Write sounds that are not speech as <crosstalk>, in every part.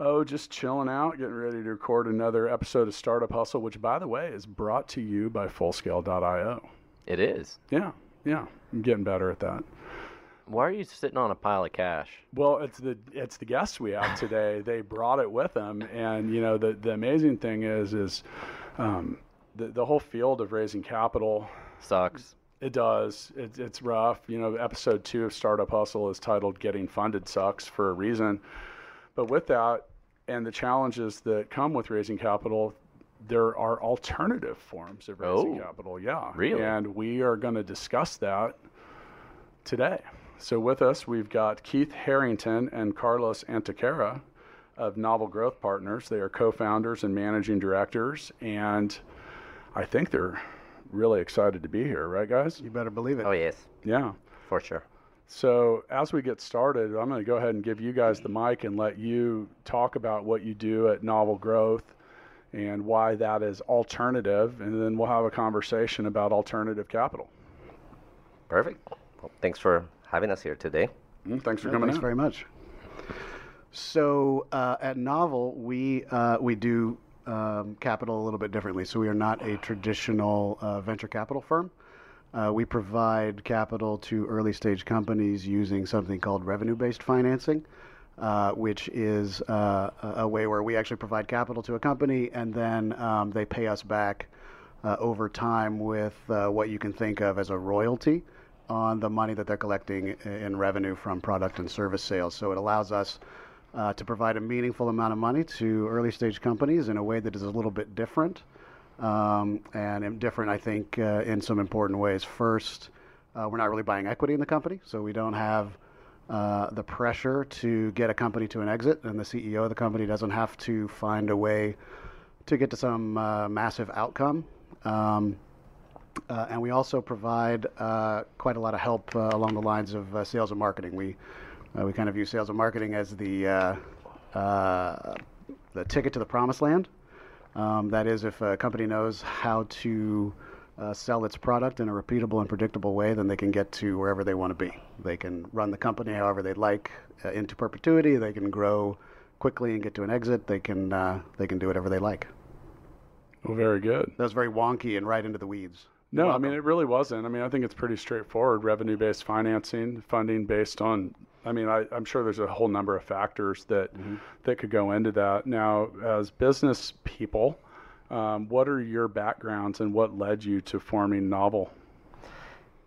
Oh, just chilling out, getting ready to record another episode of Startup Hustle, which, by the way, is brought to you by Fullscale.io. It is. Yeah, yeah, I'm getting better at that. Why are you sitting on a pile of cash? Well, it's the it's the guests we have today. <laughs> they brought it with them, and you know the the amazing thing is is um, the the whole field of raising capital Sucks. It does. It, it's rough. You know, episode two of Startup Hustle is titled "Getting Funded Sucks" for a reason. But with that and the challenges that come with raising capital, there are alternative forms of raising Oh, capital. Yeah. really? And we are going to discuss that today. So with us, we've got Keith Harrington and Carlos Antequera of Novel Growth Partners. They are co-founders and managing directors, and I think they're really excited to be here, right, guys? You better believe it. Oh yes, Yeah. for sure. So, as we get started, I'm going to go ahead and give you guys the mic and let you talk about what you do at Novel Growth and why that is alternative, and then we'll have a conversation about alternative capital. Perfect. Well, thanks for having us here today. Mm, thanks for Yeah, coming Thanks in. very much. So uh, at Novel, we uh, we do um, capital a little bit differently. So we are not a traditional uh, venture capital firm. Uh, we provide capital to early stage companies using something called revenue based financing, uh, which is uh, a way where we actually provide capital to a company and then um, they pay us back uh, over time with uh, what you can think of as a royalty on the money that they're collecting in revenue from product and service sales. So it allows us uh, to provide a meaningful amount of money to early stage companies in a way that is a little bit different. Um, and different, I think, uh, in some important ways. First, uh, we're not really buying equity in the company, so we don't have uh, the pressure to get a company to an exit, and the CEO of the company doesn't have to find a way to get to some uh, massive outcome. Um, uh, and we also provide uh, quite a lot of help along the lines of sales and marketing. We we kind of view sales and marketing as the the ticket to the promised land. Um, that is, if a company knows how to uh, sell its product in a repeatable and predictable way, then they can get to wherever they want to be. They can run the company however they'd like uh, into perpetuity. They can grow quickly and get to an exit. They can uh, they can do whatever they like. Well, very good. That was very wonky and right into the weeds. No, I mean, it really wasn't. I mean, I think it's pretty straightforward revenue based financing, funding based on. I mean, I, I'm sure there's a whole number of factors that that could go into that. Now, as business people, um, what are your backgrounds and what led you to forming Novel?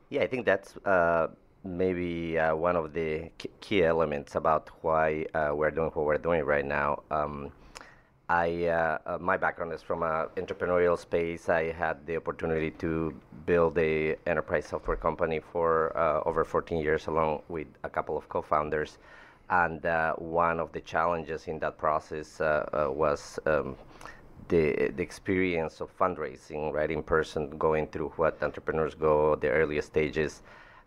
Yeah, I think that's uh, maybe uh, one of the key elements about why uh, we're doing what we're doing right now. Um, I, uh, uh, my background is from an entrepreneurial space. I had the opportunity to build a enterprise software company for uh, over 14 years, along with a couple of co-founders. And uh, one of the challenges in that process uh, uh, was um, the the experience of fundraising, right, in person, going through what entrepreneurs go, the earliest stages,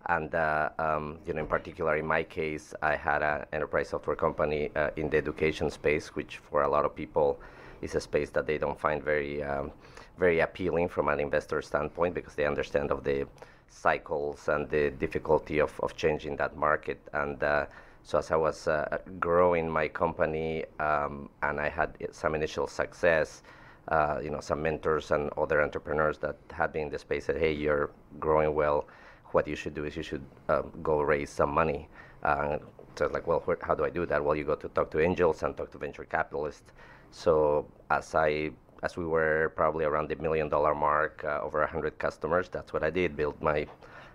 and uh, um, you know, in particular, in my case, I had an enterprise software company uh, in the education space, which for a lot of people is a space that they don't find very um, very appealing from an investor standpoint because they understand of the cycles and the difficulty of, of changing that market and. Uh, so as I was uh, growing my company um, and I had some initial success, uh, you know, some mentors and other entrepreneurs that had been in the space said, "Hey, you're growing well. What you should do is you should um, go raise some money." Uh, so like, well, where, how do I do that? Well, you go to talk to angels and talk to venture capitalists. So as I as we were probably around the million dollar mark, uh, over 100 customers, that's what I did. Built my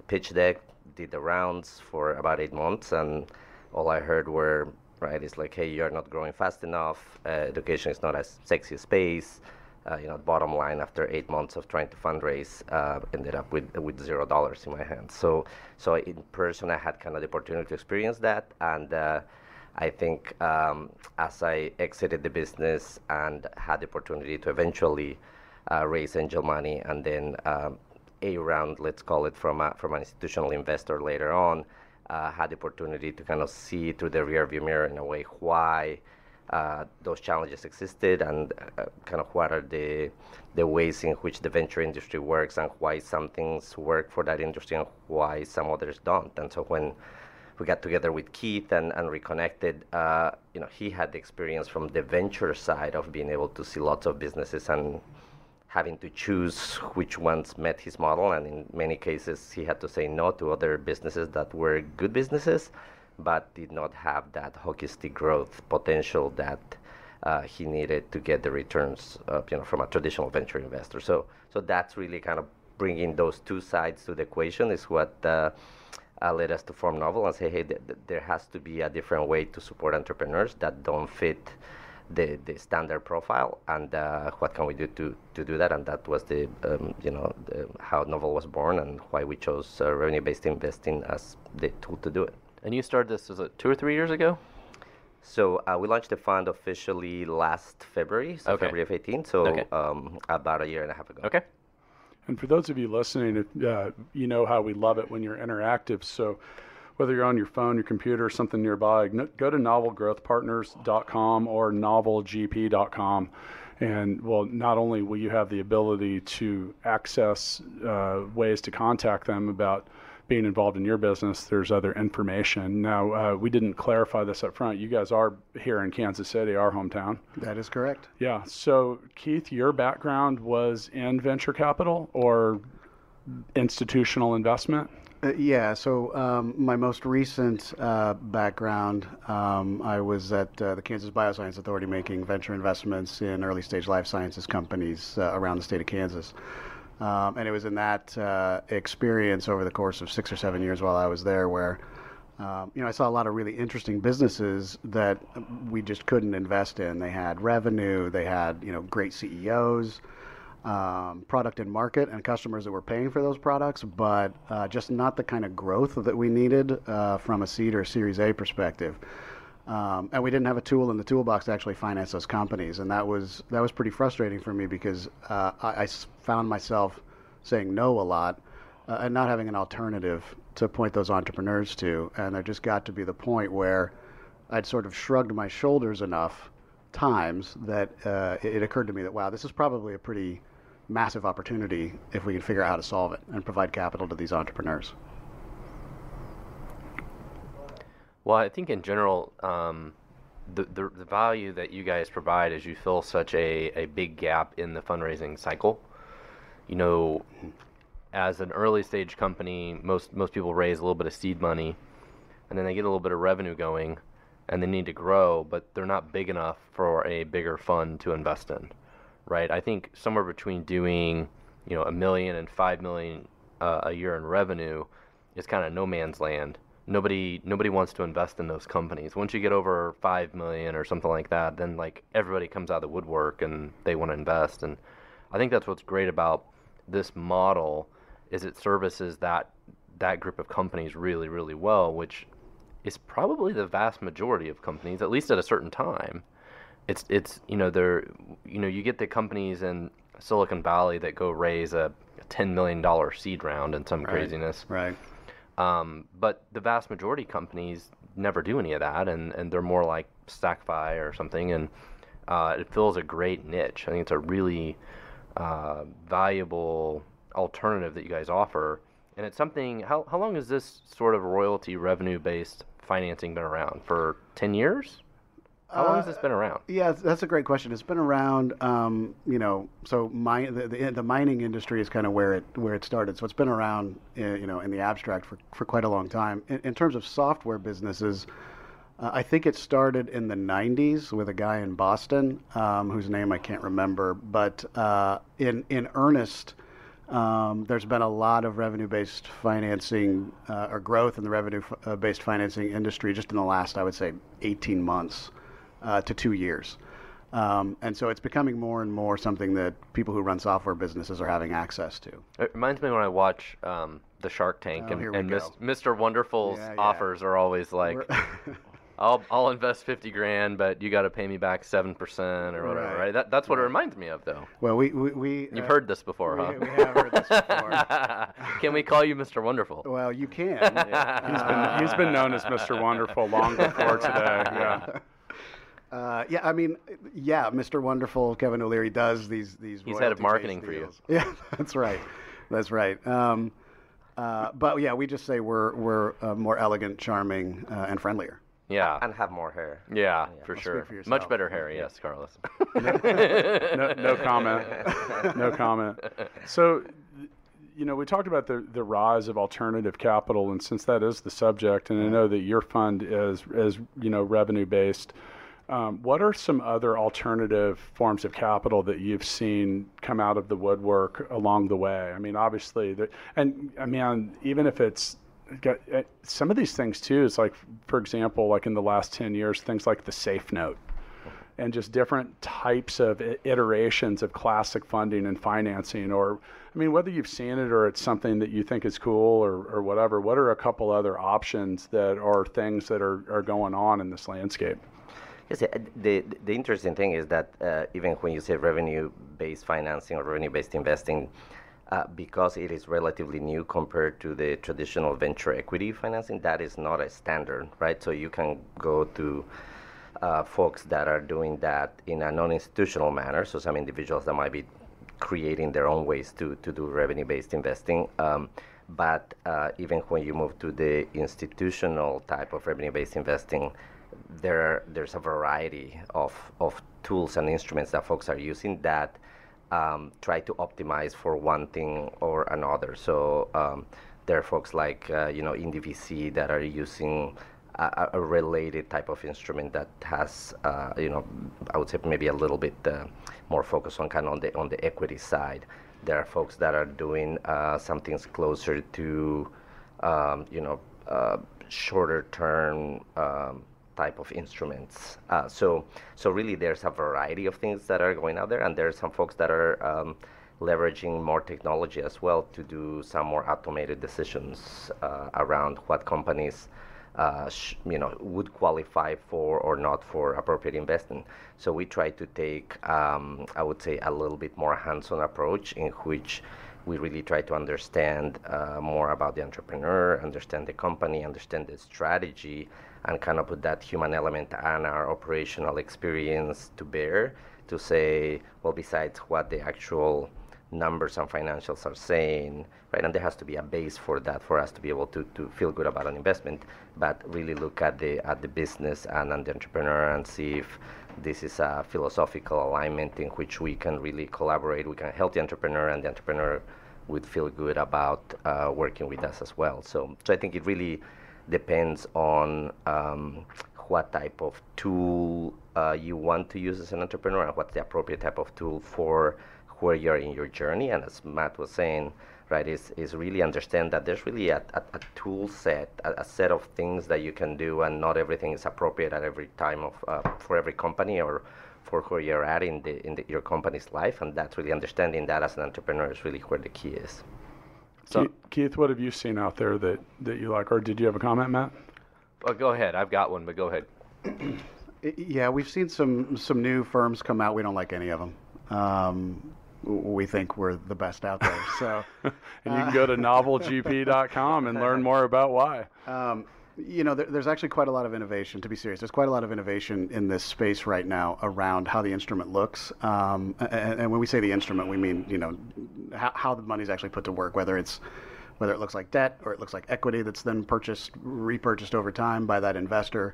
pitch deck, did the rounds for about eight months, and all I heard were, right, it's like, hey, you're not growing fast enough. Uh, education is not as sexy a space. Uh, you know, bottom line, after eight months of trying to fundraise, uh, ended up with with zero dollars in my hands. So, so in person, I had kind of the opportunity to experience that, and uh, I think um, as I exited the business and had the opportunity to eventually uh, raise angel money and then um, a round, let's call it, from a, from an institutional investor later on, uh, had the opportunity to kind of see through the rearview mirror in a way why uh, those challenges existed and uh, kind of what are the the ways in which the venture industry works and why some things work for that industry and why some others don't. And so when we got together with Keith and, and reconnected, uh, you know, he had the experience from the venture side of being able to see lots of businesses and having to choose which ones met his model. And in many cases, he had to say no to other businesses that were good businesses but did not have that hockey stick growth potential that uh, he needed to get the returns, uh, you know, from a traditional venture investor. So, so that's really kind of bringing those two sides to the equation is what uh, uh led us to form Novel and say, hey, th- th- there has to be a different way to support entrepreneurs that don't fit the, the standard profile, and uh, what can we do to, to do that? And that was the, um, you know, the, how Novel was born and why we chose uh, revenue-based investing as the tool to do it. And you started this was it two or three years ago? So uh, we launched the fund officially last February, so okay. February of 18. So okay. um, about a year and a half ago. Okay. And for those of you listening, uh, you know how we love it when you're interactive. So whether you're on your phone, your computer, or something nearby, go to novelgrowthpartners.com or novelgp.com. And well, not only will you have the ability to access uh, ways to contact them about being involved in your business, there's other information. Now, uh, we didn't clarify this up front. You guys are here in Kansas City, our hometown. That is correct. Yeah. So, Keith, your background was in venture capital or institutional investment? Uh, yeah, so um, my most recent uh, background, um, I was at uh, the Kansas Bioscience Authority making venture investments in early stage life sciences companies uh, around the state of Kansas. Um, and it was in that uh, experience over the course of six or seven years while I was there where, um, you know, I saw a lot of really interesting businesses that we just couldn't invest in. They had revenue, they had, you know, great CEOs, um, product and market, and customers that were paying for those products, but uh, just not the kind of growth that we needed uh, from a seed or Series A perspective. Um, and we didn't have a tool in the toolbox to actually finance those companies, and that was that was pretty frustrating for me because uh, I, I, found myself saying no a lot uh, and not having an alternative to point those entrepreneurs to. And there just got to be the point where I'd sort of shrugged my shoulders enough times that uh, it, it occurred to me that wow, this is probably a pretty massive opportunity if we can figure out how to solve it and provide capital to these entrepreneurs. Well, I think in general, um, the, the, the value that you guys provide is you fill such a, a big gap in the fundraising cycle. You know, as an early stage company, most most people raise a little bit of seed money, and then they get a little bit of revenue going, and they need to grow, but they're not big enough for a bigger fund to invest in, right? I think somewhere between doing, you know, a million and five million uh, a year in revenue is kind of no man's land nobody nobody wants to invest in those companies. Once you get over five million or something like that, then like everybody comes out of the woodwork and they want to invest. And I think that's what's great about this model is it services that that group of companies really really well, which is probably the vast majority of companies, at least at a certain time. It's it's you know they're you know you get the companies in Silicon Valley that go raise a ten million dollar seed round and some right. craziness. Right um, but the vast majority companies never do any of that, and, and they're more like Stackify or something, and uh, it fills a great niche. I think it's a really uh, valuable alternative that you guys offer, and it's something. How how long has this sort of royalty revenue based financing been around? For ten years? How long has this been around? Uh, yeah, that's a great question. It's been around, um, you know, so my, the, the, the, mining industry is kind of where it where it started. So it's been around, uh, you know, in the abstract for, for quite a long time. In, in terms of software businesses, uh, I think it started in the 90s with a guy in Boston um, whose name I can't remember. But uh, in in earnest, um, there's been a lot of revenue-based financing uh, or growth in the revenue-based financing industry just in the last, I would say, 18 months uh, to two years. Um, and so it's becoming more and more something that people who run software businesses are having access to. It reminds me when I watch um, the Shark Tank oh, and, and Mr. Wonderful's yeah, yeah. offers are always like, <laughs> <laughs> I'll I'll invest fifty grand, but you got to pay me back seven percent or whatever, Right. right? That that's what it reminds me of, though. Well, we we, we You've uh, heard this before, we, huh? we have heard this before. <laughs> Can we call you Mr. Wonderful? well, you can. He's been, he's been known as Mr. Wonderful long before today. Yeah. Uh, yeah, I mean, yeah, Mr. Wonderful Kevin O'Leary does these these. He's head of marketing for you. <laughs> Yeah, that's right, that's right. Um, uh, but yeah, we just say we're we're uh, more elegant, charming, uh, and friendlier. Yeah. and have more hair. Yeah, for speak sure. for Much better hair, yes, Carlos. <laughs> no, no comment. No <laughs> comment. So, you know, we talked about the, the rise of alternative capital, and since that is the subject, and I know that your fund is, is you know, revenue based, um, what are some other alternative forms of capital that you've seen come out of the woodwork along the way? I mean, obviously, and I mean, even if it's got uh, some of these things too, is like, for example, like in the last 10 years, things like the safe note and just different types of iterations of classic funding and financing or i mean whether you've seen it or it's something that you think is cool or, or whatever what are a couple other options that are things that are, are going on in this landscape Yes, the, the interesting thing is that uh, even when you say revenue-based financing or revenue-based investing, uh, because it is relatively new compared to the traditional venture equity financing, that is not a standard, right? So you can go to uh, folks that are doing that in a non-institutional manner. So some individuals that might be creating their own ways to, to do revenue-based investing. Um, but uh, even when you move to the institutional type of revenue-based investing, there there's a variety of, of tools and instruments that folks are using that um, try to optimize for one thing or another. So um, there are folks like uh, you know IndieVC that are using a, a- related type of instrument that has uh, you know I would say maybe a little bit uh, more focus on kind of on the on the equity side. There are folks that are doing uh, some things closer to um, you know uh, shorter term um, type of instruments. Uh, so, so really, there's a variety of things that are going out there, and there are some folks that are um, leveraging more technology as well to do some more automated decisions uh, around what companies. Uh, sh- you know, would qualify for or not for appropriate investing. So we try to take, um, I would say, a little bit more hands-on approach in which we really try to understand uh, more about the entrepreneur, understand the company, understand the strategy, and kind of put that human element and our operational experience to bear to say, well, besides what the actual numbers and financials are saying, right? And there has to be a base for that for us to be able to, to feel good about an investment, but really look at the at the business and, and the entrepreneur and see if this is a philosophical alignment in which we can really collaborate. We can help the entrepreneur, and the entrepreneur would feel good about uh, working with us as well. So, so I think it really depends on um, what type of tool uh, you want to use as an entrepreneur and what's the appropriate type of tool for where you're in your journey. And as Matt was saying, right, is, is really understand that there's really a, a, a tool set, a, a set of things that you can do, and not everything is appropriate at every time of uh, for every company or for where you're at in the in the, your company's life. And that's really understanding that as an entrepreneur is really where the key is. So- Keith, Keith, what have you seen out there that, that you like or did you have a comment matt Well, go ahead. I've got one, but go ahead. <clears throat> Yeah, we've seen some some new firms come out. We don't like any of them. Um, we think we're the best out there. So, <laughs> and you can go to <laughs> novelgp.com and learn <laughs> more about why um, you know, there, there's actually quite a lot of innovation. To be serious, there's quite a lot of innovation in this space right now around how the instrument looks. Um, and, and when we say the instrument, we mean you know how, how the money's actually put to work, whether it's whether it looks like debt or it looks like equity that's then purchased, repurchased over time by that investor.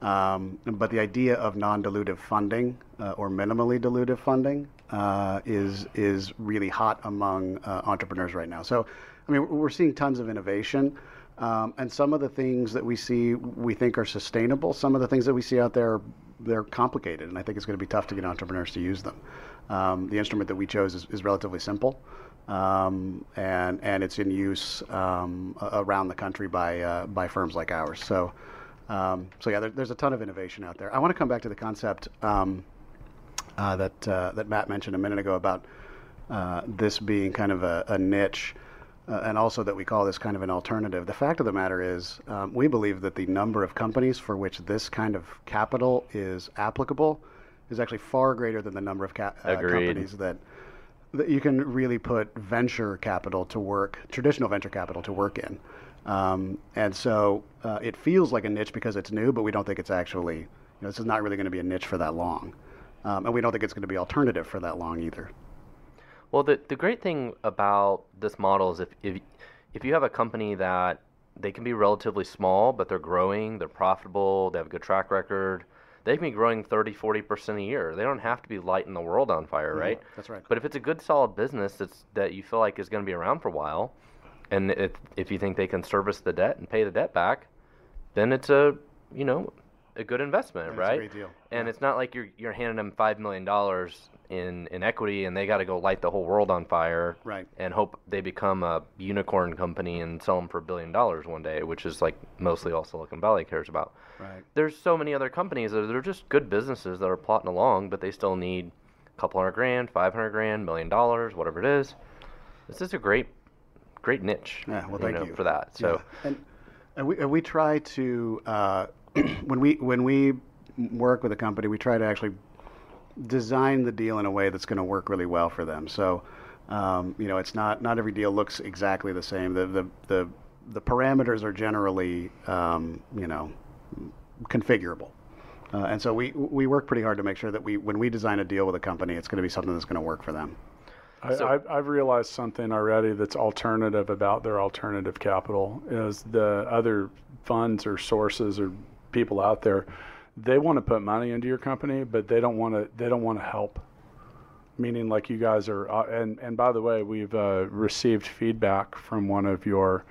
Um, but the idea of non-dilutive funding uh, or minimally dilutive funding uh, is is really hot among uh, entrepreneurs right now. So, I mean, we're seeing tons of innovation, um, and some of the things that we see we think are sustainable. Some of the things that we see out there they're complicated, and I think it's going to be tough to get entrepreneurs to use them. Um, the instrument that we chose is, is relatively simple. Um, and and it's in use um, around the country by uh, by firms like ours. So um, so yeah, there, there's a ton of innovation out there. I want to come back to the concept um, uh, that uh, that Matt mentioned a minute ago about uh, this being kind of a, a niche. Uh, and also that we call this kind of an alternative. The fact of the matter is, um, we believe that the number of companies for which this kind of capital is applicable is actually far greater than the number of ca- uh, companies that that you can really put venture capital to work, traditional venture capital to work in. Um, and so uh, it feels like a niche because it's new, but we don't think it's actually, you know, this is not really going to be a niche for that long. Um, and we don't think it's going to be alternative for that long either. Well, the, the great thing about this model is if, if, if you have a company that they can be relatively small, but they're growing, they're profitable, they have a good track record, they can be growing 30, 40% a year. They don't have to be lighting the world on fire, right? that's right. But if it's a good, solid business that's, that you feel like is going to be around for a while, and if, if you think they can service the debt and pay the debt back, then it's a, you know, a good investment, That's a right? great deal. And it's not like you're you're handing them five million dollars in in equity and they got to go light the whole world on fire, Right. And hope they become a unicorn company and sell them for a billion dollars one day, which is like mostly all Silicon Valley cares about. Right. There's so many other companies that are just good businesses that are plotting along, but they still need a couple hundred grand, five hundred grand, million dollars, whatever it is. This is a great, great niche. Yeah, well, thank know, you. for that. So. Yeah. and, and we, and we try to uh, <clears throat> when we when we work with a company, we try to actually design the deal in a way that's going to work really well for them. So, um, you know, it's not not every deal looks exactly the same. The the the, the parameters are generally um, you know configurable. Uh, and so we, we work pretty hard to make sure that we, when we design a deal with a company, it's going to be something that's going to work for them. I, So- I've, I've realized something already that's alternative about their alternative capital is the other funds or sources or people out there. They want to put money into your company, but they don't want to. They don't want to help. Meaning, like you guys are. Uh, and and by the way, we've uh, received feedback from one of your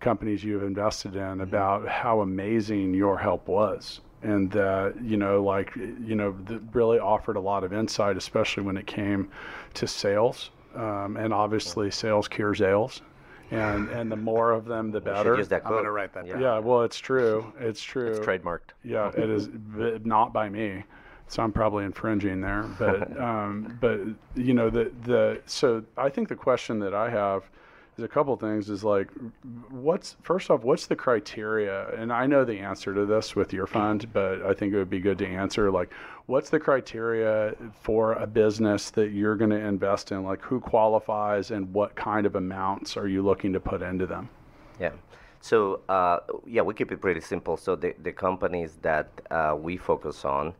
companies you've invested in about how amazing your help was and that you know like you know really offered a lot of insight especially when it came to sales um, and obviously sales cures all and and the more of them the better use that I'm gonna write that down. yeah well it's true it's true It's trademarked. yeah, it is <laughs> b- not by me, so I'm probably infringing there. But <laughs> um, but you know the the so I think the question that I have is a couple things. Is like, what's first off, what's the criteria? And I know the answer to this with your fund, but I think it would be good to answer like, what's the criteria for a business that you're going to invest in? Like, who qualifies and what kind of amounts are you looking to put into them? Yeah. So uh, yeah, we keep it pretty simple. So the, the companies that uh, we focus on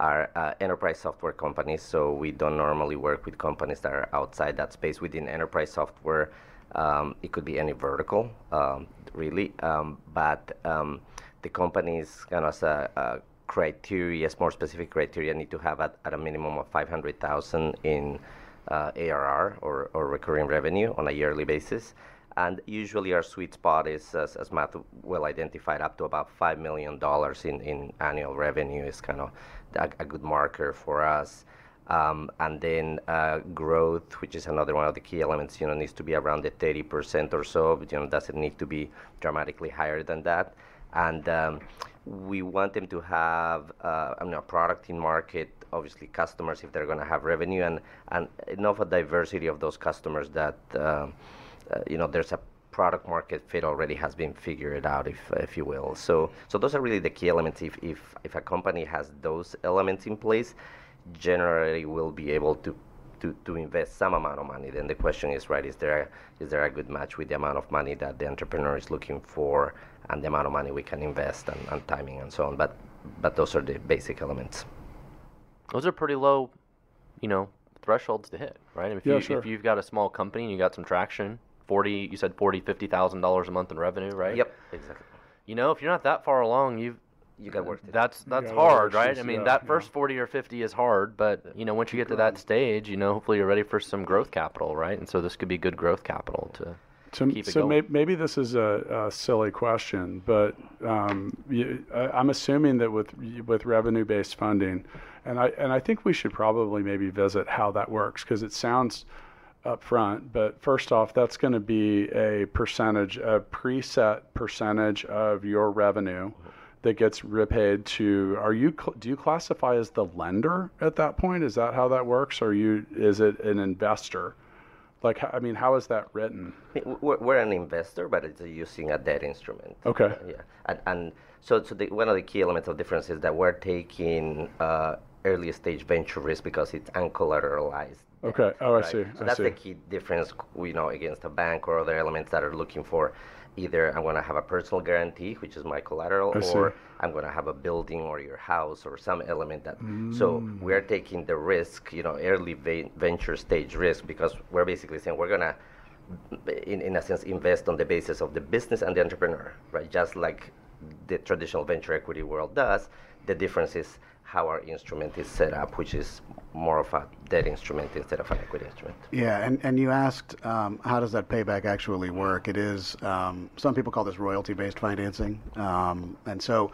are uh, enterprise software companies. So we don't normally work with companies that are outside that space. Within enterprise software, um, it could be any vertical, um, really. Um, but um, the companies kind of a, a criteria, more specific criteria, need to have at, at a minimum of 500,000 in uh, ARR or, or recurring revenue on a yearly basis. And usually our sweet spot is, as, as Matt well identified, up to about $5 million in, in annual revenue is kind of a, a good marker for us. Um, and then uh, growth, which is another one of the key elements, you know, needs to be around the 30% or so. But, you know, doesn't need to be dramatically higher than that. And um, we want them to have, uh, I mean, a product in market, obviously customers if they're going to have revenue, and, and enough a diversity of those customers that, uh, uh, you know, there's a product market fit already has been figured out, if, if you will. So, so those are really the key elements. If, if, if a company has those elements in place, generally will be able to, to, to invest some amount of money. Then the question is, right, is there, a, is there a good match with the amount of money that the entrepreneur is looking for and the amount of money we can invest and, and timing and so on? But, but those are the basic elements. Those are pretty low, you know, thresholds to hit, right? If Yeah, you sure. if you've got a small company and you got some traction, forty, you said forty, fifty thousand dollars a month in revenue, right? Yep, exactly. You know, if you're not that far along, you've You got work to do. that's that's hard, that's right? I mean, that yeah. first forty or fifty is hard, but you know, once you get to that stage, you know, hopefully you're ready for some growth capital, right? And so this could be good growth capital to. So, keep it so may, maybe this is a, a silly question, but um, you, I, I'm assuming that with with revenue-based funding, and I and I think we should probably maybe visit how that works because it sounds upfront. But first off, that's going to be a percentage, a preset percentage of your revenue that gets repaid to. Are you do you classify as the lender at that point? Is that how that works? Or you is it an investor? Like, I mean, how is that written? We're, we're an investor, but it's using a debt instrument. Okay. Yeah, and, and so, so the, one of the key elements of difference is that we're taking uh, early stage venture risk because it's uncollateralized. Okay. Oh, I see. So I that's see. the key difference, you know, against a bank or other elements that are looking for either I'm going to have a personal guarantee, which is my collateral, or I'm going to have a building or your house or some element that. So Mm. we're taking the risk, you know, early ve- venture stage risk because we're basically saying we're going to in, in a sense, invest on the basis of the business and the entrepreneur, right? Just like the traditional venture equity world does. The difference is how our instrument is set up, which is more of a debt instrument instead of an equity instrument. Yeah, and, and you asked um, how does that payback actually work? It is, um, some people call this royalty based financing. Um, and so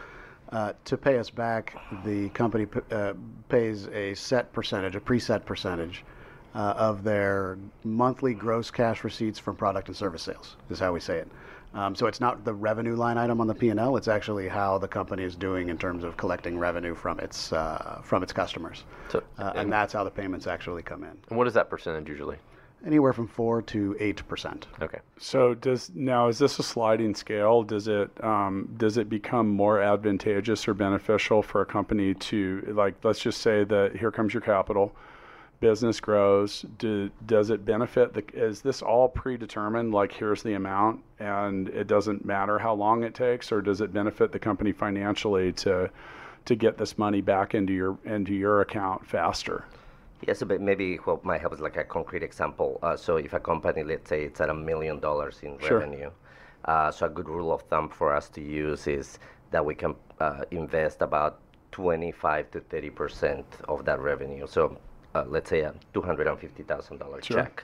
uh, to pay us back, the company p- uh, pays a set percentage, a preset percentage uh, of their monthly gross cash receipts from product and service sales, is how we say it. Um, so it's not the revenue line item on the P&L, it's actually how the company is doing in terms of collecting revenue from its, uh, from its customers. So- uh, and that's how the payments actually come in And what is that percentage usually? anywhere from four to eight percent. Okay. So does now is this a sliding scale? Does it um, does it become more advantageous or beneficial for a company to like let's just say that here comes your capital, business grows. Do, does it benefit the? Is this all predetermined? Like here's the amount, and it doesn't matter how long it takes, or does it benefit the company financially to to get this money back into your into your account faster? Yes, but maybe what might help is like a concrete example. Uh, so if a company, let's say it's at a million dollars in Sure. revenue, uh, so a good rule of thumb for us to use is that we can uh, invest about 25 to 30 percent of that revenue. So uh, let's say a $250,000 Sure. check.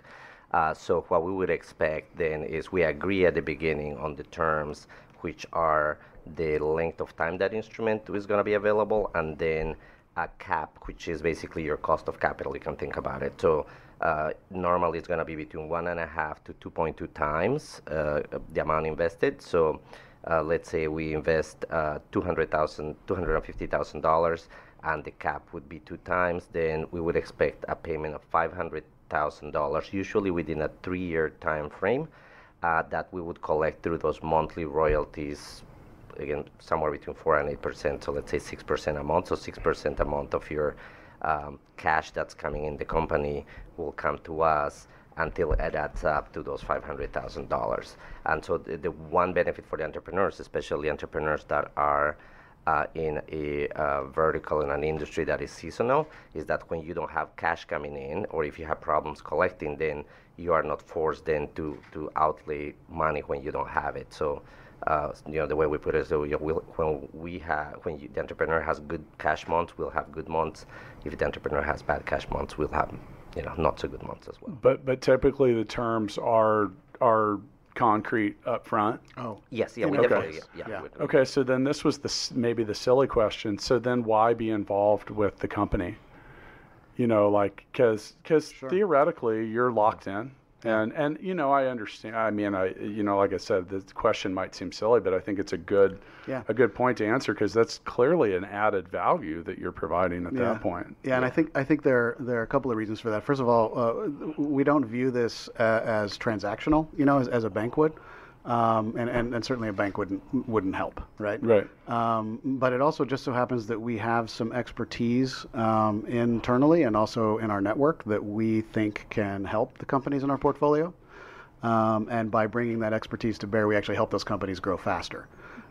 Uh, so what we would expect then is we agree at the beginning on the terms, which are the length of time that instrument is going to be available, and then a cap, which is basically your cost of capital. You can think about it. So uh, normally it's going to be between one and a half to 2.2 times uh, the amount invested. So uh, let's say we invest uh, $200,000, $250,000 and the cap would be two times, then we would expect a payment of $500,000, usually within a three-year time frame, uh, that we would collect through those monthly royalties again somewhere between four and eight percent. So let's say six percent a month. So six percent a month of your um, cash that's coming in the company will come to us until it adds up to those five hundred thousand dollars. And so the, the one benefit for the entrepreneurs, especially entrepreneurs that are uh, in a uh, vertical in an industry that is seasonal, is that when you don't have cash coming in, or if you have problems collecting, then you are not forced then to to outlay money when you don't have it. So uh, you know the way we put it is so we'll, when we have when you, the entrepreneur has good cash months we'll have good months if the entrepreneur has bad cash months we'll have you know not so good months as well But but typically the terms are are concrete up front. Oh, yes yeah we Okay. definitely yeah, Yeah. we would- Okay, so then this was the maybe the silly question. So then why be involved with the company? You know, like because theoretically you're locked in, and and you know I understand. I mean, I you know like I said, the question might seem silly, but I think it's a good Yeah. a good point to answer because that's clearly an added value that you're providing at that point. Yeah, and I think I think there there are a couple of reasons for that. First of all, uh, we don't view this uh, as transactional, you know, as, as a bank would, um, and, and and certainly a bank wouldn't wouldn't help, right? Right. Um, but it also just so happens that we have some expertise um, internally and also in our network that we think can help the companies in our portfolio. Um, and by bringing that expertise to bear, we actually help those companies grow faster.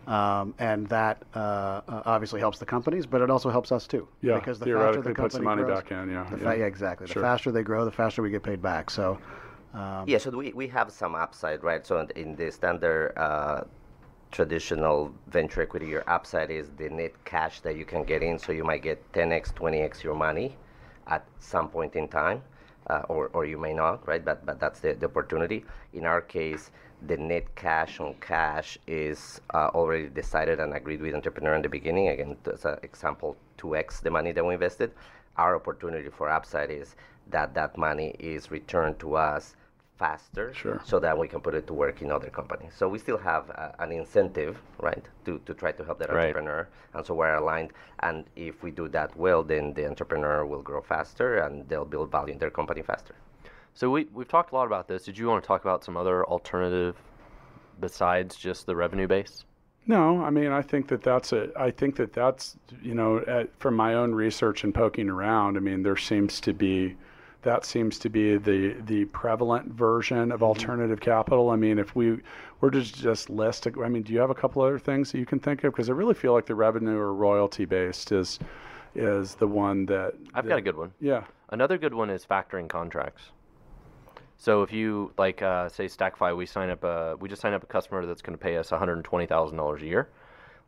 Um, and that uh, obviously helps the companies, but it also helps us too. Yeah, because the faster the theoretically puts the money grows, back in, yeah, the yeah. fa- yeah, exactly. Sure. The faster they grow, the faster we get paid back. So, um, yeah so we, we have some upside right? So in, the standard uh, traditional venture equity your upside is the net cash that you can get in. So you might get 10x 20x your money at some point in time uh, or, or you may not right? But, but that's the, the opportunity. In our case the net cash on cash is uh, already decided and agreed with entrepreneur in the beginning. Again as an example 2x the money that we invested. Our opportunity for upside is that that money is returned to us faster Sure. so that we can put it to work in other companies. So we still have uh, an incentive, right, to, to try to help that Right. entrepreneur. And so we're aligned. And if we do that well, then the entrepreneur will grow faster and they'll build value in their company faster. So we we've talked a lot about this. Did you want to talk about some other alternative besides just the revenue base? No, I mean I think that that's a. I think that that's you know at, from my own research and poking around. I mean there seems to be that seems to be the the prevalent version of alternative capital. I mean if we were to just list, I mean do you have a couple other things that you can think of? Because I really feel like the revenue or royalty based is is the one that I've that, got a good one. Yeah. Another good one is factoring contracts. So if you like, uh, say Stackify, we sign up a we just sign up a customer that's going to pay us one hundred twenty thousand dollars a year.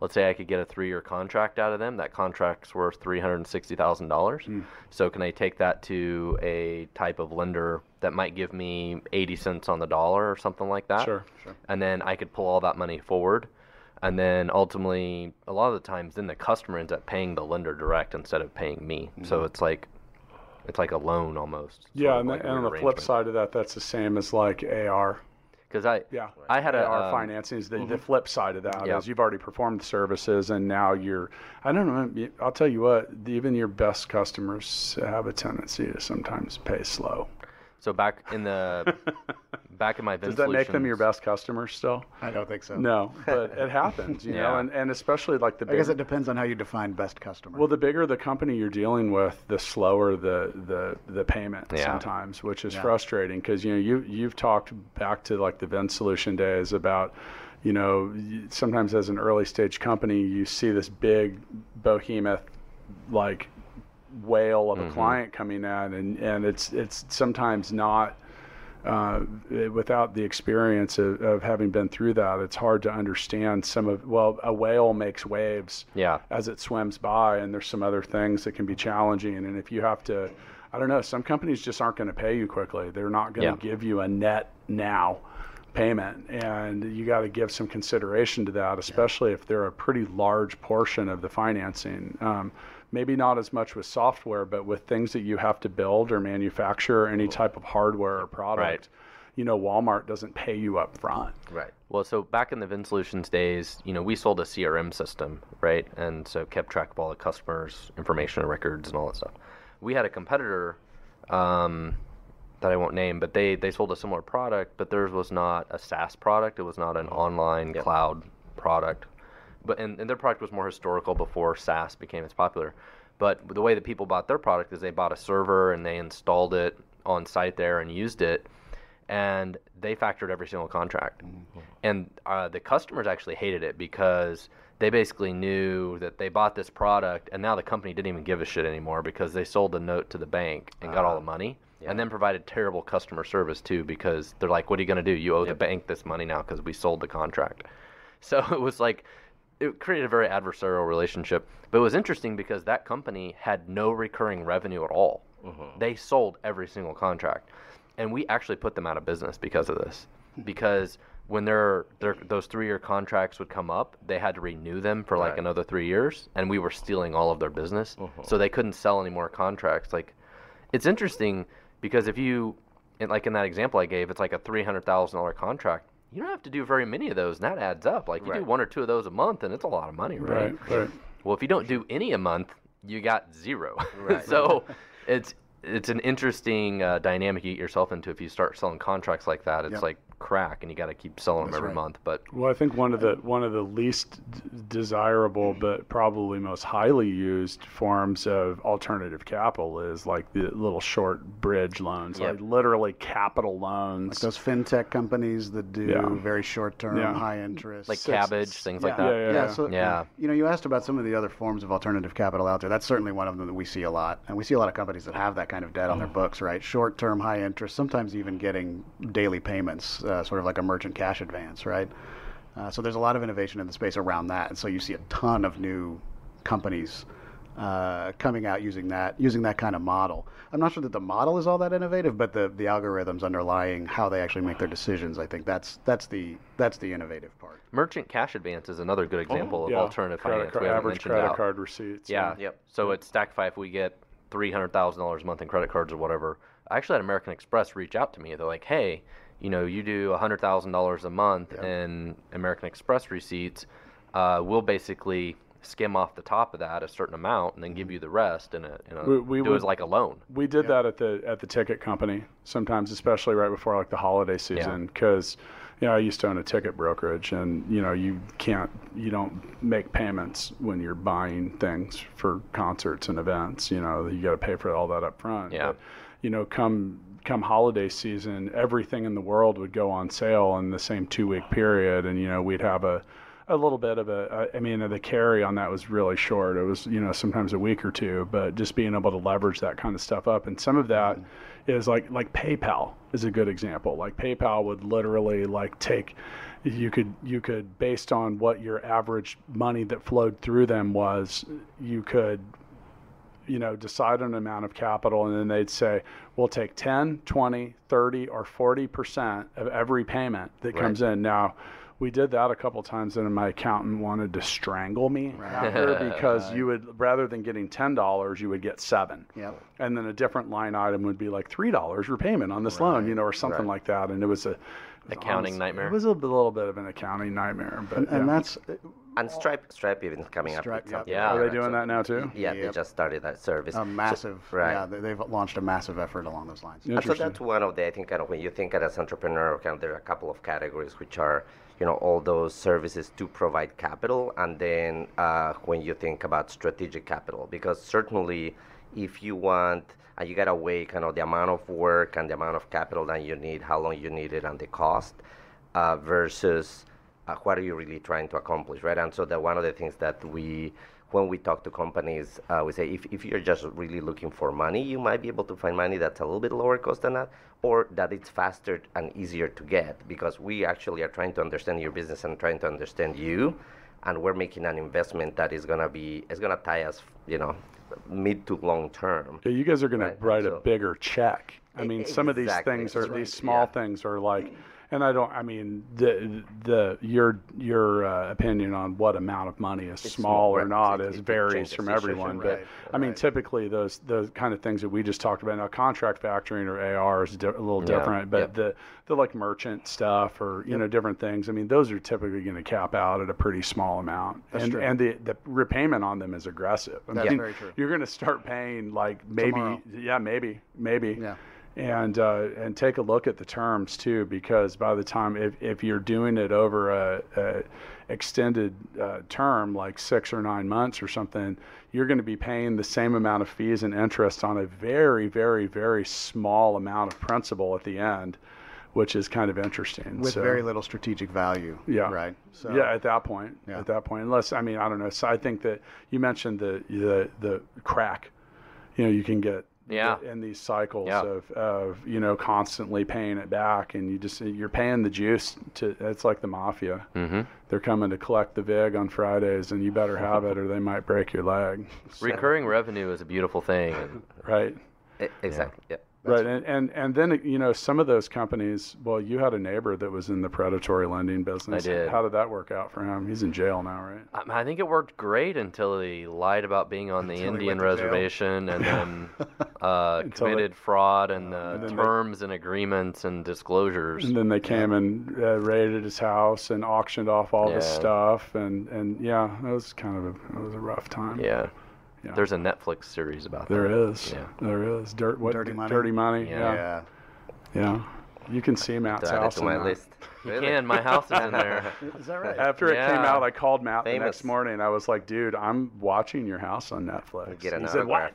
Let's say I could get a three-year contract out of them. That contract's worth three hundred sixty thousand dollars. Hmm. So can I take that to a type of lender that might give me eighty cents on the dollar or something like that? Sure, sure. And then I could pull all that money forward. And then ultimately, a lot of the times, then the customer ends up paying the lender direct instead of paying me. Hmm. So it's like, it's like a loan almost. Yeah, and, the, and on the flip side of that, that's the same as like AR. Because I Yeah, I had a AR um, financing is the, the flip side of that is you've already performed the services and now you're I don't know I'll tell you what even your best customers have a tendency to sometimes pay slow. so back in the <laughs> back in my business. Does Vin that make them your best customers still? I don't think so. No, but it happens, you <laughs> know, and, and especially like the I guess it depends on how you define best customer. well the bigger the company you're dealing with, the slower the the the payment Yeah. sometimes, which is Yeah. frustrating because you know you you've talked back to like the Vin Solution days about you know sometimes as an early stage company you see this big behemoth like whale of a mm-hmm. client coming in and and it's it's sometimes not uh, without the experience of, of having been through that, it's hard to understand some of. Well, a whale makes waves Yeah. as it swims by, and there's some other things that can be challenging. And if you have to, I don't know, some companies just aren't going to pay you quickly. They're not going to Yeah. give you a net now payment, and you got to give some consideration to that, especially if they're a pretty large portion of the financing. Um, maybe not as much with software, but with things that you have to build or manufacture, any type of hardware or product. Right. You know, Walmart doesn't pay you up front. Right. Well, so back in the VinSolutions days, you know, we sold a CRM system, right? And so kept track of all the customers' information and records and all that stuff. We had a competitor um, that I won't name, but they, they sold a similar product, but theirs was not a SaaS product. It was not an online cloud product. But and, and their product was more historical before SaaS became as popular. But the way that people bought their product is they bought a server and they installed it on site there and used it, and they factored every single contract. And uh, the customers actually hated it because they basically knew that they bought this product and now the company didn't even give a shit anymore because they sold the note to the bank and got all the money. And then provided terrible customer service too because they're like, "What are you going to do? You owe the bank this money now because we sold the contract." <laughs> So it was like it created a very adversarial relationship. But it was interesting because that company had no recurring revenue at all. Uh-huh. They sold every single contract, and we actually put them out of business because of this. Because when their, their those three year contracts would come up, they had to renew them for like Right. another three years, and we were stealing all of their business, uh-huh. so they couldn't sell any more contracts. Like, it's interesting because if you, in, like in that example I gave, it's like a three hundred thousand dollar contract. You don't have to do very many of those, and that adds up. Like you do one or two of those a month, and it's a lot of money, right? Right. Right. Well, if you don't do any a month, you got zero. Right. <laughs> so it's it's an interesting uh, dynamic you get yourself into if you start selling contracts like that. It's Yep. like crack, and you got to keep selling them every right. month. But Well, I think one of the one of the least d- desirable, but probably most highly used forms of alternative capital is like the little short bridge loans, Yep. like literally capital like loans. those fintech companies that do Yeah. very short term, Yeah. high interest. like Six- Kabbage, things like yeah, that. Yeah, yeah. so Yeah. You know, you asked about some of the other forms of alternative capital out there. That's certainly one of them that we see a lot, and we see a lot of companies that have that kind of debt on their oh. books, right? Short-term, high interest, sometimes even getting daily payments, uh, sort of like a merchant cash advance, right? Uh, so there's a lot of innovation in the space around that, and so you see a ton of new companies uh, coming out using that using that kind of model. I'm not sure that the model is all that innovative, but the the algorithms underlying how they actually make their decisions, I think that's that's the that's the innovative part. Merchant cash advance is another good example of Yeah, alternative credit finance. card- we haven't average mentioned credit out. card receipts. Yeah. Yep. So at Stackify, if we get three hundred thousand dollars a month in credit cards or whatever, I actually had American Express reach out to me. They're like, "Hey, you know, you do hundred thousand dollars a month in American Express receipts. Uh, we'll basically skim off the top of that a certain amount and then give you the rest in a, in a We- we do it would- as like a loan. We did that at the at the ticket company sometimes, especially right before like the holiday season, because you know I used to own a ticket brokerage, and you know you can't you don't make payments when you're buying things for concerts and events. You know you got to pay for all that up front. Yeah. But, you know, come come holiday season, everything in the world would go on sale in the same two week period, and you know we'd have a a little bit of a, I mean, the carry on that was really short. It was, you know, sometimes a week or two, but just being able to leverage that kind of stuff up. And some of that mm-hmm. is like, like PayPal is a good example. Like PayPal would literally like take, you could, you could, based on what your average money that flowed through them was, you could you know, decide on an amount of capital, and then they'd say, we'll take 10, 20, 30, or 40% of every payment that comes in. Now, we did that a couple times, and my accountant wanted to strangle me after <laughs> because you would, rather than getting $10, you would get seven. Yep. And then a different line item would be like $3 repayment on this loan, you know, or something like that. And it was a, Accounting honest- nightmare. It was a little bit of an accounting nightmare, but And, and yeah. that's And Stripe, Stripe even coming Stripe, up with yeah. Yeah. Are they doing so- that now too? Yeah, they just started that service. a So- massive. right. Yeah, they, they've launched a massive effort along those lines. And so that's one of the, I think, kind of when you think as entrepreneur, kind of there are a couple of categories which are, you know, all those services to provide capital, and then uh, when you think about strategic capital, because certainly if you want, and you gotta weigh kind of the amount of work and the amount of capital that you need, how long you need it, and the cost, uh, versus uh, what are you really trying to accomplish, right? And so that one of the things that we, when we talk to companies, uh, we say if, if you're just really looking for money, you might be able to find money that's a little bit lower cost than that, or that it's faster and easier to get because we actually are trying to understand your business and trying to understand you, and we're making an investment that is gonna be, is gonna tie us, you know, mid to long term. Yeah, you guys are going Right, to write a bigger check. I mean, some of these things are right, these small yeah. things are like, and I don't. I mean, the the your your uh, opinion on what amount of money is small small, or not it- is it varies from everyone. situation, But right, I mean, right. typically those the kind of things that we just talked about now, contract factoring or AR is di- a little Yeah, different. But yep. the the like merchant stuff or you know different things. I mean, those are typically going to cap out at a pretty small amount, and true. and the the repayment on them is aggressive. I That's mean, very true. You're going to start paying like maybe Tomorrow. yeah maybe maybe Yeah. And uh, and take a look at the terms too because by the time if, if you're doing it over a, a extended uh, term like six or nine months or something you're going to be paying the same amount of fees and interest on a very very very small amount of principal at the end which is kind of interesting with So- very little strategic value. yeah. Right. So yeah, at that point. Yeah. At that point, unless I mean, I don't know. So I think that you mentioned the the the crack. You know, you can get Yeah. in these cycles Yeah. of of you know constantly paying it back, and you just you're paying the juice to. It's like the mafia. Mm-hmm. They're coming to collect the vig on Fridays, and you better have it, or they might break your leg. <laughs> Recurring revenue is a beautiful thing. <laughs> Right. Exactly. Yeah. Right, and, and and then you know some of those companies. Well, you had a neighbor that was in the predatory lending business. I did. How did that work out for him? He's in jail now, right? I- I think it worked great until he lied about being on the <laughs> Until Indian went to jail. reservation and then uh, <laughs> Until they- committed fraud and the And then they- terms and agreements and disclosures. And then they came and uh, raided his house and auctioned off all his Yeah. stuff, and and yeah, that was kind of a it was a rough time. yeah. Yeah. There's a Netflix series about that. There is. Yeah. There is. Dirt. What? Dirty Money? Dirty money. Yeah. Yeah. yeah. Yeah. You can see Matt's To add it house to in my list. You can. My house is in there. <laughs> Is that right? After it came out, I called Matt the next morning. I was like, "Dude, I'm watching your house on Netflix." Get an he said, "What?"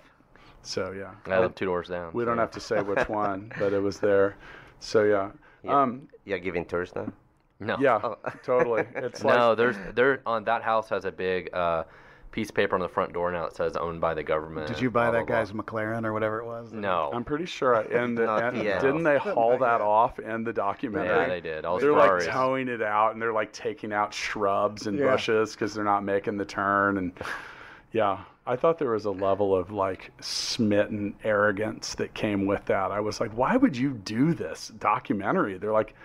So yeah, I live two doors down. we don't have to say which one, but it was there. So yeah, Yeah. um, You're giving tours now? No. yeah, Oh. totally. It's No, like there's there on that house has a big uh, piece of paper on the front door now that says owned by the government. Did you buy blah, that blah, guy's McLaren or whatever it was? No. I'm pretty sure. I, and, <laughs> the, and yet. didn't they haul that off in the documentary? yeah, they did. All they're like Ferraris. towing it out, and they're like taking out shrubs and Yeah. bushes because they're not making the turn. And <laughs> yeah, I thought there was a level of like smitten arrogance that came with that. I was like, why would you do this documentary? They're like,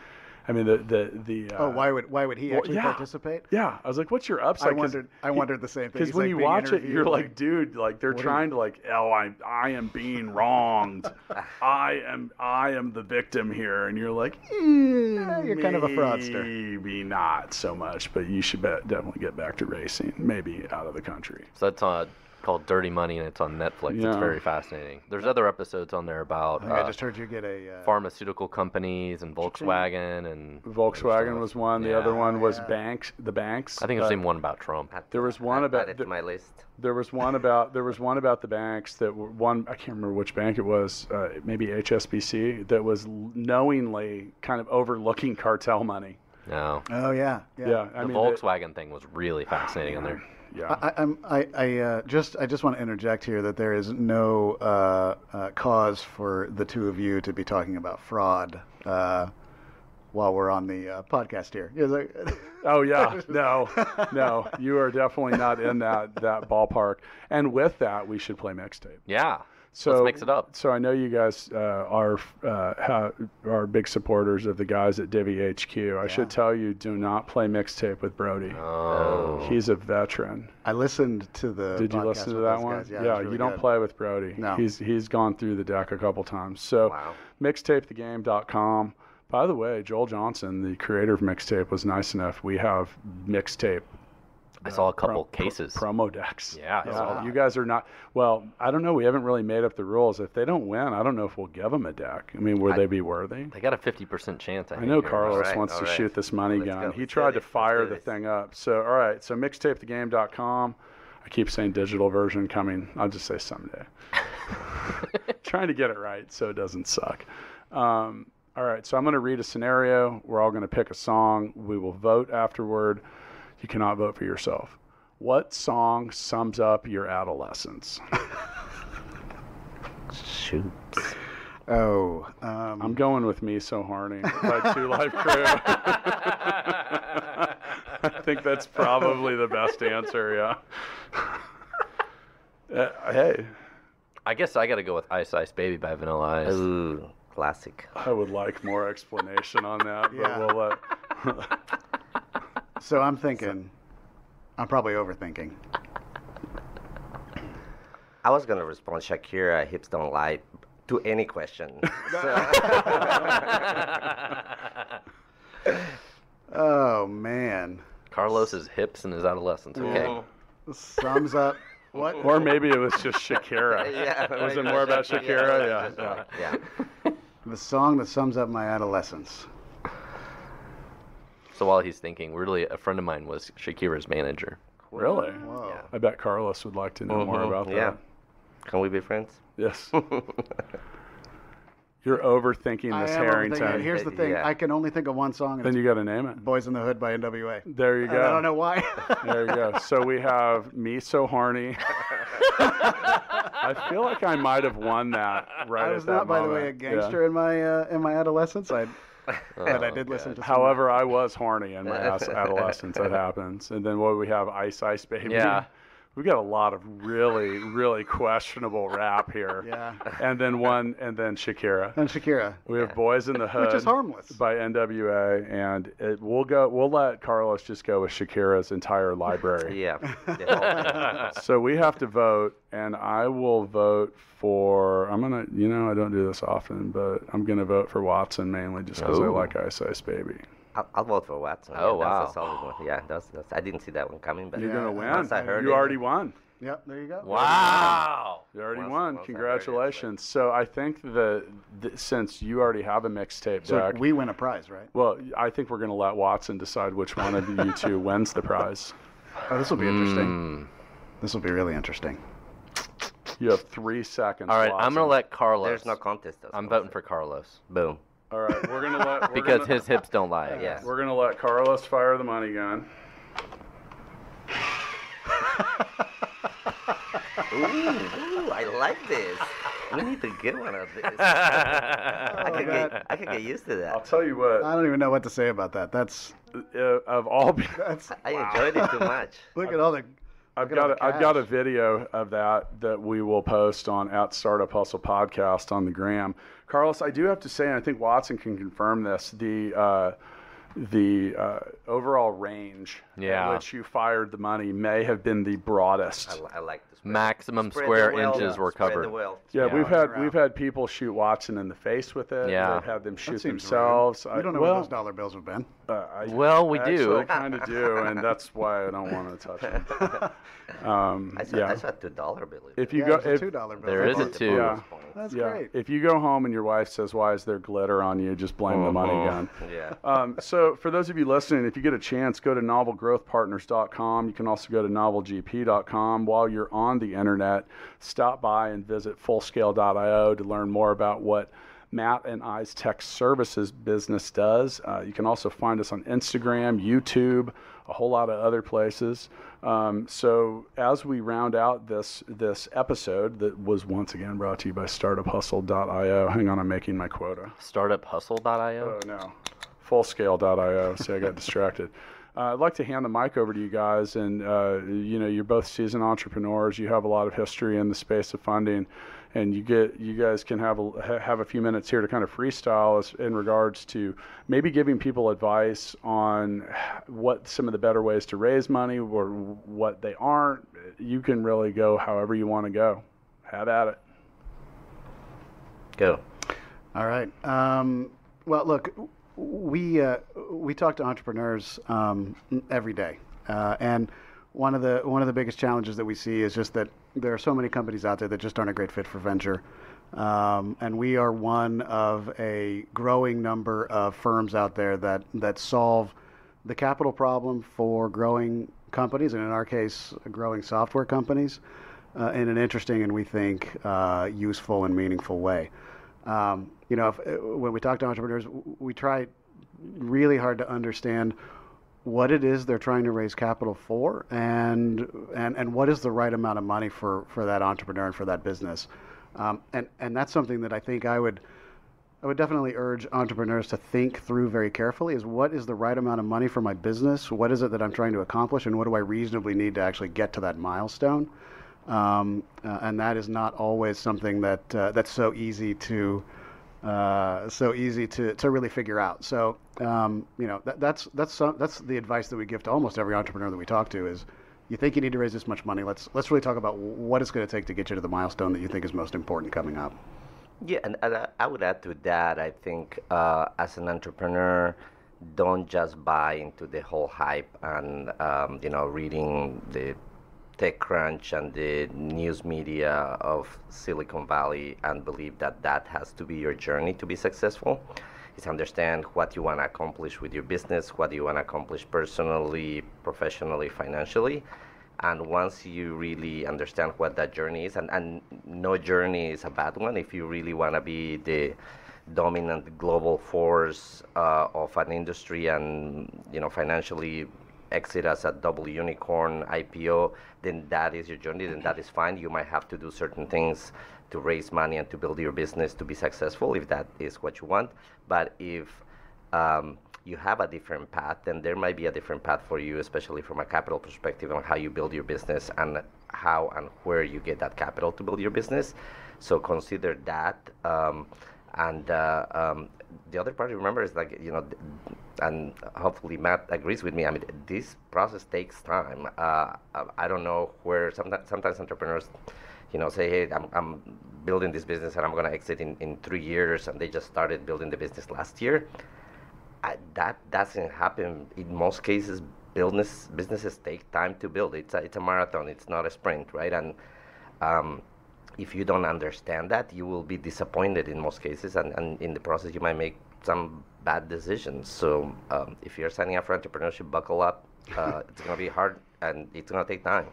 I mean, the the the. Uh, Oh, why would why would he well, actually yeah. participate? Yeah, I was like, "What's your upside? I wondered. I wondered the same thing. Because when like you watch it, you're like, dude, like they're are trying to like, oh, I, I am being wronged. I am, I am the victim here, and you're like, mm, you're kind of a fraudster. Maybe not so much, but you should bet, definitely get back to racing. Maybe out of the country. So that's uh, called Dirty Money, and it's on Netflix. Yeah. It's very fascinating. There's other episodes on there about I, think I uh, just heard you get a. Uh, pharmaceutical companies and Volkswagen and Volkswagen was one. The other one was Yeah. Banks. The Banks. I think there's Uh, even one about Trump. There was one Add- about add it the- to my list. There was one about there was one about the banks that were one I can't remember which bank it was uh, maybe HSBC that was knowingly kind of overlooking cartel money. No, oh yeah, yeah. Yeah, I the mean Volkswagen thing was really fascinating on there. It, yeah, I, I'm, I, I uh, just, I just want to interject here that there is no uh, uh, cause for the two of you to be talking about fraud uh, while we're on the uh, podcast here. Like- <laughs> oh yeah, no, no, you are definitely not in that that ballpark. And with that, we should play mixtape. Yeah, So let's mix it up. So I know you guys uh, are uh, ha- are big supporters of the guys at Divi HQ. I should tell you, do not play mixtape with Brody. Oh, He's a veteran. I listened to the. Did you listen to that one? guys. Yeah, it was really you don't good. play with Brody. No. He's he's gone through the deck a couple times. So Wow. mixtapethegame.com. By the way, Joel Johnson, the creator of Mixtape, was nice enough. We have Mixtape I saw a couple pro- cases. promo decks. Yeah, saw you guys are not. Well, I don't know. We haven't really made up the rules. If they don't win, I don't know if we'll give them a deck. I mean, would I- they be worthy? They got a 50% chance. I, I know. Carlos Alright, wants to alright. shoot this money Let's gun. go. He tried to fire the thing up. So, all right. So, mixtapethegame.com. I keep saying digital version coming. I'll just say someday. <laughs> <laughs> Trying to get it right so it doesn't suck. Um, all right. So, I'm going to read a scenario. We're all going to pick a song. We will vote afterward. You cannot vote for yourself. What song sums up your adolescence? Shoot. Oh, um, I'm going with Me So Horny by Two Live Crew. <laughs> I think that's probably the best answer, yeah. Uh, hey, I guess I got to go with Ice Ice Baby by Vanilla Ice. Ooh, classic. I would like more explanation on that, but Yeah. we'll let. So I'm thinking. I'm probably overthinking. I was gonna respond Shakira, hips don't lie, to any question. So- <laughs> Oh man, Carlos's hips in his adolescence. Okay. sums up what? or maybe it was just Shakira. <laughs> yeah, <laughs> Was it like more about Shakira, Shakira? yeah, Yeah, yeah. yeah. yeah. The song that sums up my adolescence. So while he's thinking, really, a friend of mine was Shakira's manager. Really? Whoa. Yeah. I bet Carlos would like to know more Mhm, about that. yeah. Can we be friends? Yes. <laughs> You're overthinking this Harrington. it. Here's the thing. Yeah. I can only think of one song. And then you got to name it. Boys in the Hood by NWA. There you And go. I don't know why. <laughs> There you go. So we have me so horny. <laughs> I feel like I might have won that right I at was that not, by the way, a moment. Yeah. gangster in my uh, in my adolescence. I, <laughs> but I did listen to. However, I was horny in my adolescence. It <laughs> happens. And then what we have, Ice Ice Baby. Yeah. We got a lot of really, really questionable rap here. <laughs> Yeah. And then one, and then Shakira. and Shakira. We have Boys in the Hood, Which is harmless. by NWA, and it, we'll go. We'll let Carlos just go with Shakira's entire library. <laughs> Yeah. the whole thing. So we have to vote, and I will vote for. I'm gonna, you know, I don't do this often, but I'm gonna vote for Watson mainly just because I like Ice Ice Baby. I'll, I'll vote for Watson. Oh, yeah, wow. That's a solid one. Yeah, that's, that's, I didn't see that one coming, but You're Yeah, gonna win. once I heard you it- already won. Yep. There you go. Wow. You already Once- won. once I heard Congratulations. So I think the, the since you already have a mixtape So deck. we win a prize, right? well, I think we're gonna let Watson decide which one of you two <laughs> wins the prize. Oh, this will be interesting. Mm. This will be really interesting. You have three seconds. All right, I'm gonna let Carlos. there's no contest. though, I'm voting for Carlos Boom. All right, we're gonna let we're because gonna, his hips don't lie. I Yeah. guess. we're gonna let Carlos fire the money gun. Ooh, I like this. We need to get one of this. I could get, <laughs> I could get used to that. I'll tell you what. I don't even know what to say about that. That's uh, of all, <laughs> that's. I enjoyed it too much. <laughs> Look at all the. I've Look at all got the a, I've got a video of that that we will post on at Startup Hustle podcast on the gram. Carlos, I do have to say, and I think Watson can confirm this. The uh, the uh, overall range Yeah. at which you fired the money may have been the broadest. I, I like the spread. Maximum Spread square the wealth. inches were Spread the covered. wealth. Yeah, Yeah. we've had Right. we've had people shoot Watson in the face with it. Yeah. They've had them shoot seems themselves. I- You don't know well, where those dollar bills have been. uh, I, <laughs> Well, we actually, do. I kind of do, and that's why I don't want to touch <laughs> them. Um, I saw, yeah. I saw a two dollar bill. If you yeah, go, it's a if, two dollar bill. There is a two. Yeah. That's yeah, great. if you go home and your wife says, "Why is there glitter on you?" Just blame the money Uh-huh. gun. <laughs> Yeah. Um, so, for those of you listening, if you get a chance, go to novelgrowthpartners.com. You can also go to novelgp.com. While you're on the internet, stop by and visit fullscale.io to learn more about what Matt and I's tech services business does. Uh, you can also find us on Instagram, YouTube, a whole lot of other places. Um, so, as we round out this this episode that was once again brought to you by StartupHustle.io. Hang on, I'm making my quota. StartupHustle.io. Oh no, fullscale.io. See, I got <laughs> distracted. Uh, I'd like to hand the mic over to you guys, and uh, you know, you're both seasoned entrepreneurs. You have a lot of history in the space of funding, and you get you guys can have a have a few minutes here to kind of freestyle as, in regards to maybe giving people advice on what some of the better ways to raise money or what they aren't. You can really go however you want to go. Have at it. Go. All right. Um, well, look, we uh, we talk to entrepreneurs um, every day, uh, and one of the one of the biggest challenges that we see is just that there are so many companies out there that just aren't a great fit for venture, um, and we are one of a growing number of firms out there that that solve the capital problem for growing companies, and in our case, growing software companies, uh, in an interesting and we think uh, useful and meaningful way. Um, you know, if, uh, when we talk to entrepreneurs, we try really hard to understand what it is they're trying to raise capital for, and and and what is the right amount of money for for that entrepreneur and for that business. Um, and and that's something that I think I would I would definitely urge entrepreneurs to think through very carefully is what is the right amount of money for my business? What is it that I'm trying to accomplish? And what do I reasonably need to actually get to that milestone? Um, uh, and that is not always something that uh, that's so easy to uh, so easy to, to really figure out. So um, you know that, that's that's some, that's the advice that we give to almost every entrepreneur that we talk to is you think you need to raise this much money. Let's let's really talk about what it's going to take to get you to the milestone that you think is most important coming up. Yeah, and, and I- would add to that. I think uh, as an entrepreneur, don't just buy into the whole hype and um, you know reading the TechCrunch and the news media of Silicon Valley and believe that that has to be your journey to be successful. Is understand what you want to accomplish with your business, what you want to accomplish personally, professionally, financially. And once you really understand what that journey is, and, and no journey is a bad one if you really want to be the dominant global force uh, of an industry and you know financially exit as a double unicorn IPO, then that is your journey, then that is fine. You might have to do certain things to raise money and to build your business to be successful if that is what you want. But if um, you have a different path, then there might be a different path for you, especially from a capital perspective on how you build your business and how and where you get that capital to build your business. So consider that. Um, and uh, um, the other part, remember, is like, you know, and hopefully Matt agrees with me. I mean, this process takes time. Uh, I don't know where sometimes, sometimes entrepreneurs, you know, say, hey, I'm, I'm building this business and I'm going to exit in, in three years, and they just started building the business last year. I, that doesn't happen in most cases. Business businesses take time to build. It's a, it's a marathon. It's not a sprint, right? And um, if you don't understand that, you will be disappointed in most cases, and, and in the process, you might make some bad decisions. So um, if you're signing up for entrepreneurship, buckle up. Uh, <laughs> it's going to be hard, and it's going to take time.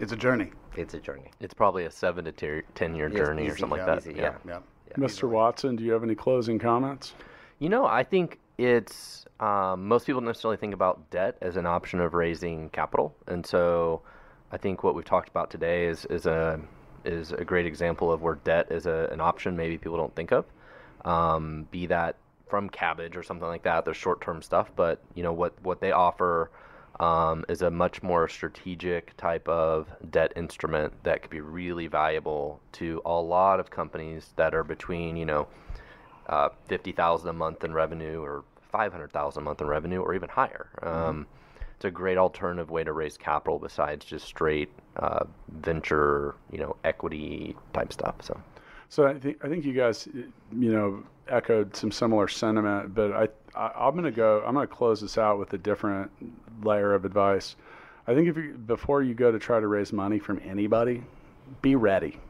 It's a journey. It's a journey. It's probably a seven to ter- ten year Yes, journey or something yeah, like that. easy, yeah. Yeah. Mr. Watson, do you have any closing comments? You know, I think it's um, most people don't necessarily think about debt as an option of raising capital, and so I think what we've talked about today is is a is a great example of where debt is a, an option maybe people don't think of. Um, be that from Kabbage or something like that, there's short term stuff, but you know what what they offer um, is a much more strategic type of debt instrument that could be really valuable to a lot of companies that are between you know uh, fifty thousand a month in revenue or 500,000 a month in revenue or even higher. Um, it's a great alternative way to raise capital besides just straight uh, venture, you know, equity type stuff. So. So I think I think you guys, you know, echoed some similar sentiment, but I, I am going to go. I'm going to close this out with a different layer of advice. I think if you before you go to try to raise money from anybody, be ready.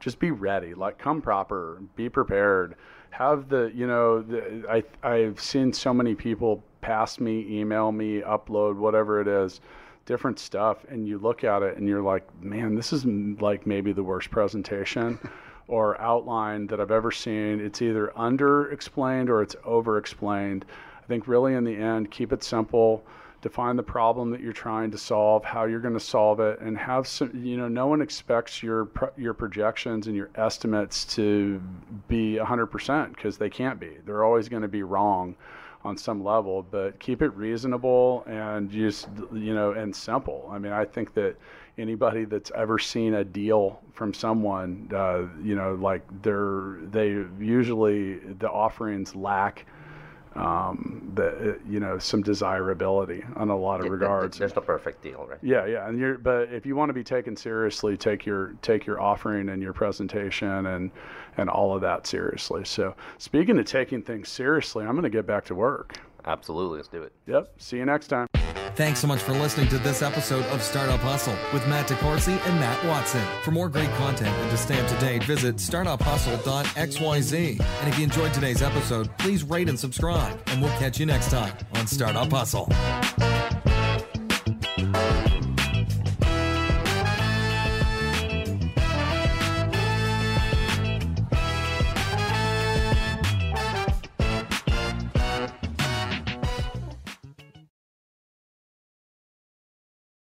Just be ready. Like come proper. Be prepared. Have the you know the, I I've seen so many people pass me, email me, upload whatever it is different stuff and you look at it and you're like man this is mm, like maybe the worst presentation <laughs> or outline that I've ever seen. It's either under explained or it's over explained. I think really in the end, keep it simple. Define the problem that you're trying to solve, how you're going to solve it, and have some. You know, no one expects your your projections and your estimates to be 100% because they can't be. They're always going to be wrong on some level. But keep it reasonable and just you know and simple. I mean, I think that anybody that's ever seen a deal from someone, uh, you know, like they're they usually the offerings lack um, the you know some desirability on a lot of regards. There's no perfect deal, right? Yeah, yeah, and you're but if you want to be taken seriously, take your take your offering and your presentation and and all of that seriously. So speaking of taking things seriously, I'm going to get back to work. Absolutely, let's do it. Yep. See you next time. Thanks so much for listening to this episode of Startup Hustle with Matt DeCoursey and Matt Watson. For more great content and to stay up to date, visit startuphustle.xyz. And if you enjoyed today's episode, please rate and subscribe. And we'll catch you next time on Startup Hustle.